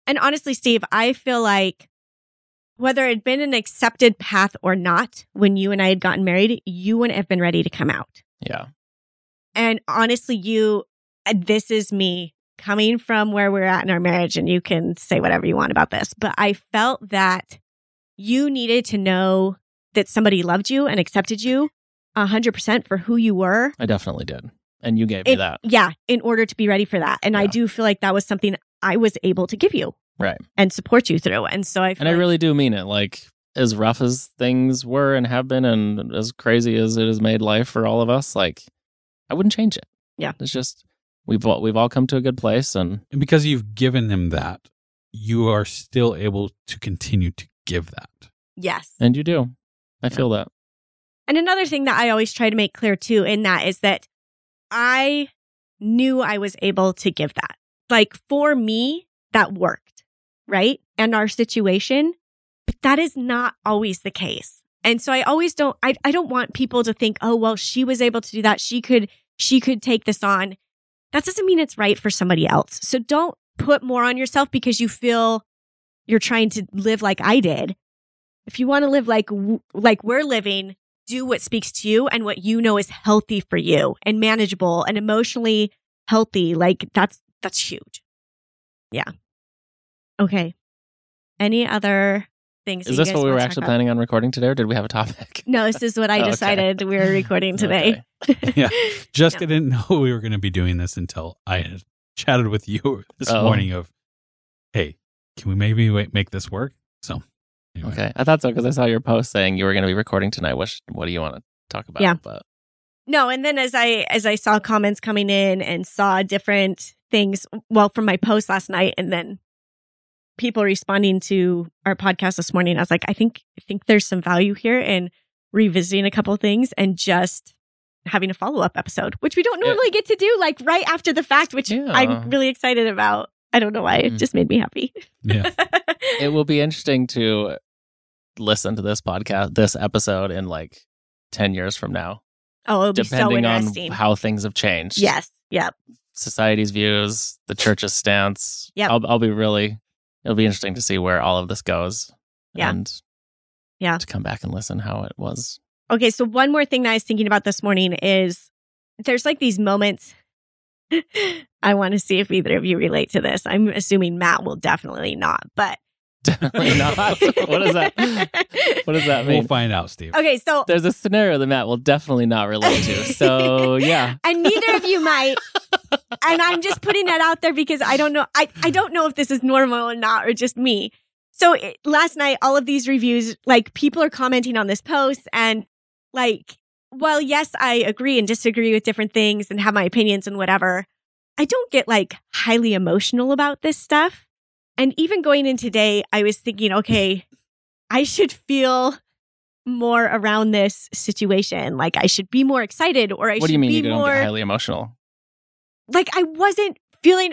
Speaker 2: And honestly, Steve, I feel like whether it had been an accepted path or not, when you and I had gotten married, you wouldn't have been ready to come out.
Speaker 3: Yeah.
Speaker 2: And honestly, you, uh, this is me coming from where we're at in our marriage, and you can say whatever you want about this, but I felt that you needed to know that somebody loved you and accepted you 100% for who you were.
Speaker 3: I definitely did. And you gave me
Speaker 2: It-
Speaker 3: that.
Speaker 2: Yeah, in order to be ready for that. And I do feel like that was something I was able to give you.
Speaker 3: Right.
Speaker 2: And support you through. And so I feel
Speaker 3: And I really do mean it. Like, as rough as things were and have been, and as crazy as it has made life for all of us, like, I wouldn't change it.
Speaker 2: Yeah.
Speaker 3: It's just, we've all, we've all come to a good place. And
Speaker 1: And because you've given them that, you are still able to continue to give that.
Speaker 2: yes.
Speaker 3: and you do. I feel that.
Speaker 2: And another thing that I always try to make clear too in that is that I knew I was able to give that. Like for me, that worked, right? And our situation, but that is not always the case. And so I always don't, I, I don't want people to think, oh, well, she was able to do that. She could, she could take this on. That doesn't mean it's right for somebody else. So don't put more on yourself because you feel you're trying to live like I did. If you want to live like, like we're living, do what speaks to you and what you know is healthy for you and manageable and emotionally healthy. Like that's, that's huge. Yeah. Okay. Any other things? that
Speaker 3: Is
Speaker 2: you
Speaker 3: this
Speaker 2: guys
Speaker 3: what we were actually planning on recording today, or did we have a topic?
Speaker 2: No, this is what I
Speaker 3: Okay.
Speaker 2: decided we were recording today.
Speaker 1: Yeah. Jessica
Speaker 2: No.
Speaker 1: didn't know we were going to be doing this until I had chatted with you this
Speaker 3: Oh.
Speaker 1: morning of, hey, can we maybe make this work? So, anyway.
Speaker 3: Okay. I thought so because I saw your post saying you were going to be recording tonight. What, what do you want to talk about?
Speaker 2: Yeah.
Speaker 3: But
Speaker 2: No, and then as I as I saw comments coming in and saw different things, well, from my post last night, and then people responding to our podcast this morning, I was like, I think I think there's some value here in revisiting a couple things and just having a follow up episode, which we don't
Speaker 3: Yeah.
Speaker 2: normally get to do, like right after the fact, which
Speaker 3: Yeah.
Speaker 2: I'm really excited about. I don't know why; it
Speaker 3: Mhm.
Speaker 2: just made me happy.
Speaker 1: Yeah.
Speaker 3: it will be interesting to listen to this podcast, this episode in like 10 years from now,
Speaker 2: oh, it'll be so
Speaker 3: depending on how things have changed.
Speaker 2: yes, yep,
Speaker 3: Society's views, the church's stance.
Speaker 2: Yep.
Speaker 3: I'll, I'll be really, it'll be interesting to see where all of this goes.
Speaker 2: Yeah.
Speaker 3: And
Speaker 2: Yeah.
Speaker 3: to come back and listen how it was.
Speaker 2: Okay, so one more thing that I was thinking about this morning is there's like these moments. I want to see if either of you relate to this. I'm assuming Matt will definitely not, but
Speaker 3: Definitely not. what does that, what does that mean?
Speaker 1: We'll
Speaker 3: mean?
Speaker 1: find out, Steve.
Speaker 2: Okay, so
Speaker 3: There's a scenario that Matt will definitely not relate to. So yeah.
Speaker 2: and neither of you might. And I'm just putting that out there because I don't know. I, I don't know if this is normal or not, or just me. So it, last night, all of these reviews, like people are commenting on this post, and like, well, yes, I agree and disagree with different things and have my opinions and whatever, I don't get like highly emotional about this stuff. And even going in today, I was thinking, okay, I should feel more around this situation. Like I should be more excited or I
Speaker 3: what
Speaker 2: should
Speaker 3: do you mean
Speaker 2: be
Speaker 3: you don't
Speaker 2: more
Speaker 3: get highly emotional?
Speaker 2: like I wasn't feeling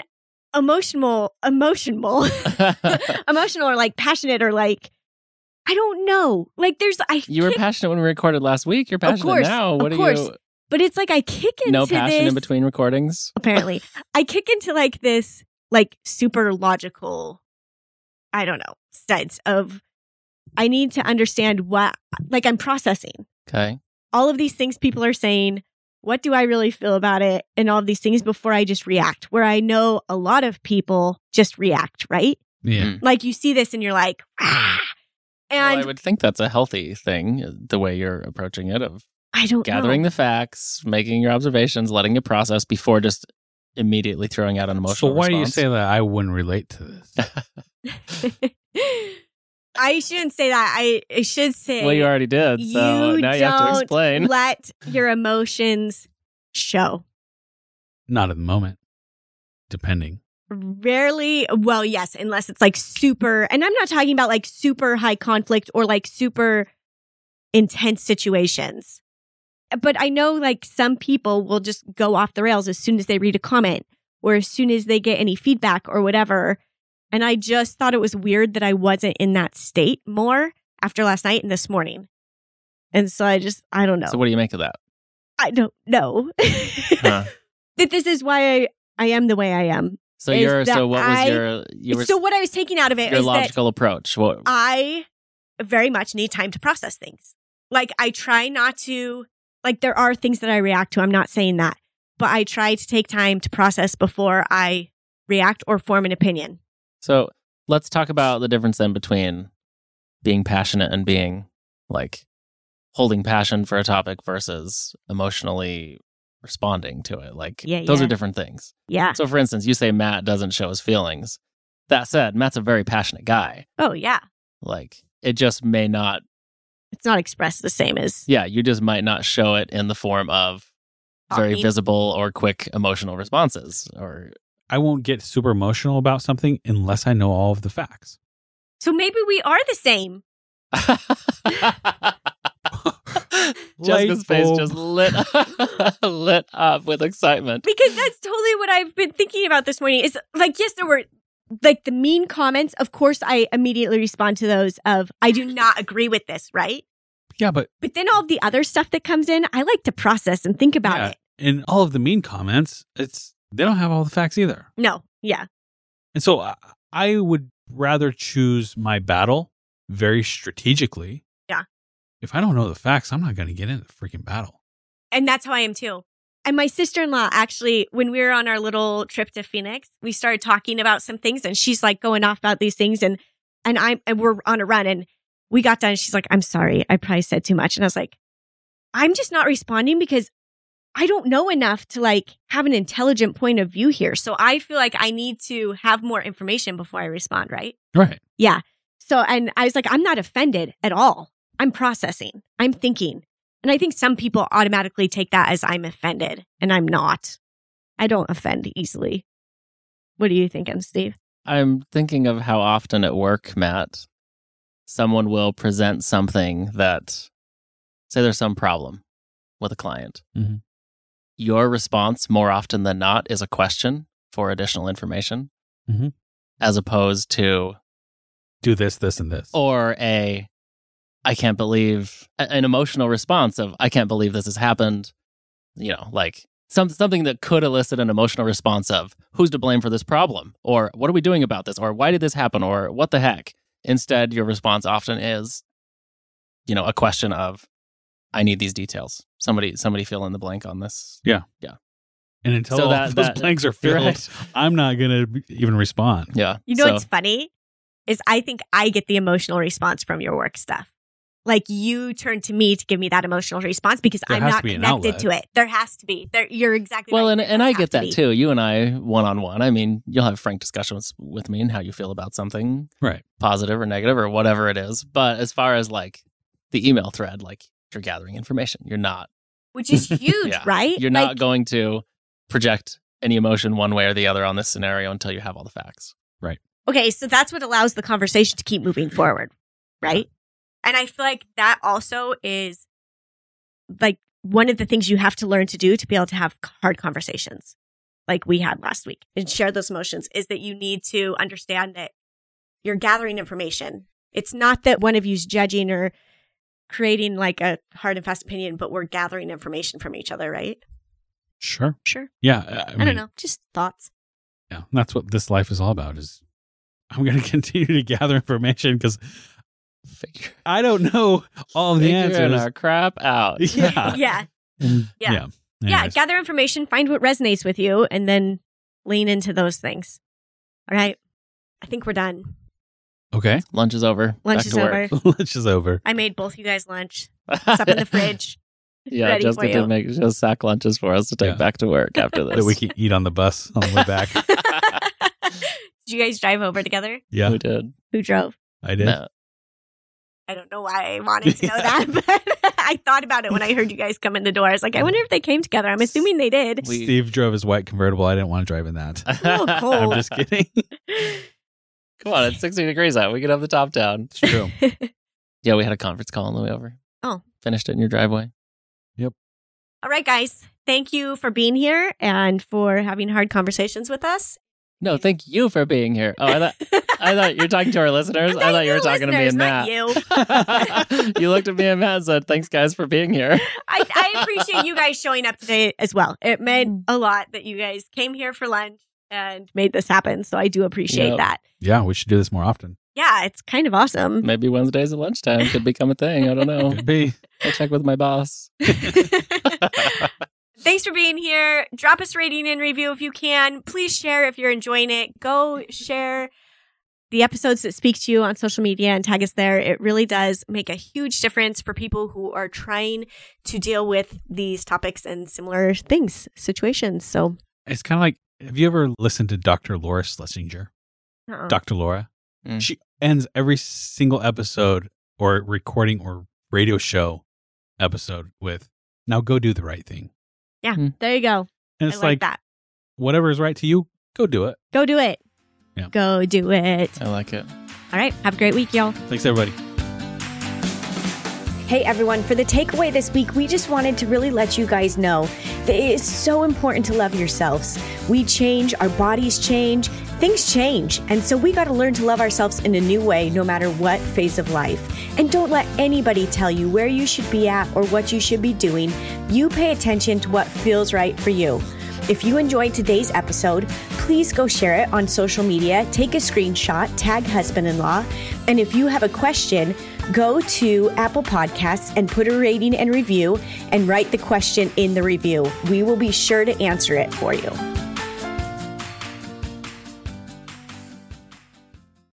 Speaker 2: emotional emotional emotional or like passionate or like I don't know. Like there's I
Speaker 3: you were passionate when we recorded last week. You're passionate
Speaker 2: course,
Speaker 3: now. What are you?
Speaker 2: But it's like I kick into
Speaker 3: No passion
Speaker 2: this
Speaker 3: in between recordings.
Speaker 2: apparently. I kick into like this like super logical I don't know, sense of I need to understand what like I'm processing
Speaker 3: Okay.
Speaker 2: all of these things people are saying. What do I really feel about it? And all of these things before I just react, where I know a lot of people just react, right?
Speaker 1: Yeah.
Speaker 3: Mm.
Speaker 2: Like you see this and you're like, ah.
Speaker 3: well,
Speaker 2: and
Speaker 3: I would think that's a healthy thing, uh, the way you're approaching it of
Speaker 2: I don't
Speaker 3: gathering
Speaker 2: know.
Speaker 3: the facts, making your observations, letting it process before just immediately throwing out an emotional.
Speaker 1: So
Speaker 3: emotional
Speaker 1: why do you say that I wouldn't relate to this?
Speaker 2: I shouldn't say that. I, I should say
Speaker 3: well, you already did. So
Speaker 2: you
Speaker 3: now you have to
Speaker 2: don't
Speaker 3: explain.
Speaker 2: let your emotions show.
Speaker 1: Not at the moment. Depending.
Speaker 2: Rarely, well, yes, unless it's like super, and I'm not talking about like super high conflict or like super intense situations. But I know like some people will just go off the rails as soon as they read a comment or as soon as they get any feedback or whatever. And I just thought it was weird that I wasn't in that state more after last night and this morning. And so I just, I don't know.
Speaker 3: So what do you make of that?
Speaker 2: I don't know.
Speaker 3: Huh.
Speaker 2: that this is why I, I am the way I am.
Speaker 3: So you're so what was
Speaker 2: I-
Speaker 3: your you were
Speaker 2: so what I was taking out of it
Speaker 3: your logical approach? What
Speaker 2: I very much need time to process things. Like I try not to like there are things that I react to. I'm not saying that, but I try to take time to process before I react or form an opinion.
Speaker 3: So let's talk about the difference then between being passionate and being like holding passion for a topic versus emotionally responding to it. Like
Speaker 2: Yeah,
Speaker 3: those
Speaker 2: yeah.
Speaker 3: are different things.
Speaker 2: Yeah.
Speaker 3: So for instance, you say Matt doesn't show his feelings. That said, Matt's a very passionate guy.
Speaker 2: Oh yeah.
Speaker 3: Like it just may not
Speaker 2: It's not expressed the same as
Speaker 3: yeah, you just might not show it in the form of very
Speaker 2: Talking.
Speaker 3: visible or quick emotional responses or
Speaker 1: I won't get super emotional about something unless I know all of the facts.
Speaker 2: So maybe we are the same.
Speaker 3: Jessica's
Speaker 1: Light
Speaker 3: face just lit lit up with excitement.
Speaker 2: because that's totally what I've been thinking about this morning. Is like, yes, there were like the mean comments. Of course, I immediately respond to those of I do not agree with this, right?
Speaker 1: Yeah, but
Speaker 2: But then all the other stuff that comes in, I like to process and think about
Speaker 1: yeah,
Speaker 2: it.
Speaker 1: in all of the mean comments, it's they don't have all the facts either.
Speaker 2: No, yeah,
Speaker 1: And so I, I would rather choose my battle very strategically.
Speaker 2: Yeah.
Speaker 1: If I don't know the facts, I'm not going to get in the freaking battle.
Speaker 2: and that's how I am too. And my sister in law actually, when we were on our little trip to Phoenix, we started talking about some things, and she's like going off about these things, and and I'm and we're on a run, and we got done. And she's like, "I'm sorry, I probably said too much," and I was like, "I'm just not responding because I don't know enough to like have an intelligent point of view here. So I feel like I need to have more information before I respond, right?"
Speaker 1: Right. Yeah.
Speaker 2: So, and I was like, I'm not offended at all. I'm processing, I'm thinking. And I think some people automatically take that as I'm offended, and I'm not. I don't offend easily. What are you thinking, Steve?
Speaker 3: I'm thinking of how often at work, Matt, someone will present something that, say, there's some problem with a client.
Speaker 1: Mhm.
Speaker 3: Your response, more often than not, is a question for additional information,
Speaker 1: Mhm.
Speaker 3: as opposed to,
Speaker 1: Do this, this, and this.
Speaker 3: or a, I can't believe, an emotional response of, I can't believe this has happened. You know, like some, something that could elicit an emotional response of, who's to blame for this problem? Or what are we doing about this? Or why did this happen? Or what the heck? Instead, your response often is, you know, a question of, I need these details. Somebody, somebody fill in the blank on this. Yeah, yeah.
Speaker 1: And until
Speaker 3: so
Speaker 1: all
Speaker 3: that-
Speaker 1: those
Speaker 3: that-
Speaker 1: blanks are
Speaker 3: You're
Speaker 1: filled,
Speaker 3: right.
Speaker 1: I'm not going to even respond.
Speaker 3: Yeah.
Speaker 2: You know
Speaker 3: So-
Speaker 2: what's funny? Is I think I get the emotional response from your work stuff. Like you turn to me to give me that emotional response because
Speaker 1: There
Speaker 2: I'm not
Speaker 1: be
Speaker 2: connected to it. There has to be. There, you're exactly
Speaker 3: Well,
Speaker 2: right.
Speaker 3: and and I get that
Speaker 2: be.
Speaker 3: too. You and I, one on one. I mean, you'll have frank discussions with me and how you feel about something,
Speaker 1: Right.
Speaker 3: positive or negative or whatever it is. But as far as like the email thread, like you're gathering information. You're not.
Speaker 2: Which is huge,
Speaker 3: Yeah.
Speaker 2: right?
Speaker 3: You're not going to project any emotion one way or the other on this scenario until you have all the facts. Right?
Speaker 2: Okay, so that's what allows the conversation to keep moving forward, right? And I feel like that also is like one of the things you have to learn to do to be able to have hard conversations like we had last week and share those emotions is that you need to understand that you're gathering information. It's not that one of you's judging or creating like a hard and fast opinion, but we're gathering information from each other, right?
Speaker 1: Sure.
Speaker 2: Sure.
Speaker 1: Yeah. I,
Speaker 2: I,
Speaker 1: mean,
Speaker 2: don't know. Just thoughts.
Speaker 1: Yeah. That's what this life is all about is I'm going to continue to gather information because
Speaker 3: Figure,
Speaker 1: I don't know all the
Speaker 3: figuring
Speaker 1: answers.
Speaker 3: our crap out.
Speaker 1: Yeah.
Speaker 2: yeah.
Speaker 1: And-
Speaker 2: Yeah.
Speaker 1: yeah.
Speaker 2: Yeah. Gather information, find what resonates with you, and then lean into those things. All right. I think we're done.
Speaker 1: Okay.
Speaker 3: Lunch is over.
Speaker 2: Lunch
Speaker 3: Back
Speaker 2: is over.
Speaker 1: Lunch is over.
Speaker 2: I made both you guys lunch. It's up in the fridge.
Speaker 3: yeah,
Speaker 2: ready
Speaker 3: Jessica did make just sack lunches for us to take
Speaker 1: Yeah.
Speaker 3: back to work after this.
Speaker 1: That we can eat on the bus on the way back.
Speaker 2: did you guys drive over together?
Speaker 1: Yeah.
Speaker 3: We did.
Speaker 2: Who drove?
Speaker 1: I did.
Speaker 3: No.
Speaker 2: I don't know why I wanted to know
Speaker 1: Yeah.
Speaker 2: that, but I thought about it when I heard you guys come in the door. I was like, I wonder if they came together. I'm assuming they did.
Speaker 3: We-
Speaker 1: Steve drove his white convertible. I didn't want to drive in that.
Speaker 2: Oh, cool.
Speaker 1: I'm just kidding.
Speaker 3: Come on, it's 60 degrees out. We can have the top down.
Speaker 1: It's true.
Speaker 3: Yeah, we had a conference call on the way over.
Speaker 2: Oh.
Speaker 3: Finished it in your driveway. Yep.
Speaker 2: All right, guys. Thank you for being here and for having hard conversations with us.
Speaker 3: No, thank you for being here. Oh, I thought I thought you're talking to our listeners. I thought you were talking to me and
Speaker 2: Not
Speaker 3: Matt.
Speaker 2: you.
Speaker 3: you looked at me and Matt and said, "Thanks, guys, for being here."
Speaker 2: I, I appreciate you guys showing up today as well. It meant mm. a lot that you guys came here for lunch and made this happen. So I do appreciate
Speaker 3: Yep.
Speaker 2: that.
Speaker 1: Yeah, we should do this more often.
Speaker 2: Yeah, it's kind of awesome.
Speaker 3: Maybe Wednesdays at lunchtime could become a thing. I don't know.
Speaker 1: Could be.
Speaker 3: I'll check with my boss.
Speaker 2: Thanks for being here. Drop us a rating and review if you can. Please share if you're enjoying it. Go share the episodes that speak to you on social media and tag us there. It really does make a huge difference for people who are trying to deal with these topics and similar things, situations. So,
Speaker 1: It's kind of like have you ever listened to Dr. Laura Schlesinger?
Speaker 2: uh-uh.
Speaker 1: Dr. Laura?
Speaker 3: Mm.
Speaker 1: She ends every single episode or recording or radio show episode with, now go do the right thing. Hmm.
Speaker 2: there you go.
Speaker 1: And
Speaker 2: I
Speaker 1: it's
Speaker 2: like,
Speaker 1: like,
Speaker 2: that.
Speaker 1: whatever is right to you, go do it.
Speaker 2: Go do it.
Speaker 1: Yeah.
Speaker 2: Go do it.
Speaker 3: I like it.
Speaker 2: All right. Have a great week, y'all.
Speaker 1: Thanks, everybody.
Speaker 4: Hey everyone, for the takeaway this week, we just wanted to really let you guys know that it is so important to love yourselves. We change, our bodies change, things change, and so we got to learn to love ourselves in a new way no matter what phase of life. And don't let anybody tell you where you should be at or what you should be doing. You pay attention to what feels right for you. If you enjoyed today's episode, please go share it on social media, take a screenshot, tag husband in law, and if you have a question, go to Apple Podcasts and put a rating and review and write the question in the review. We will be sure to answer it for you.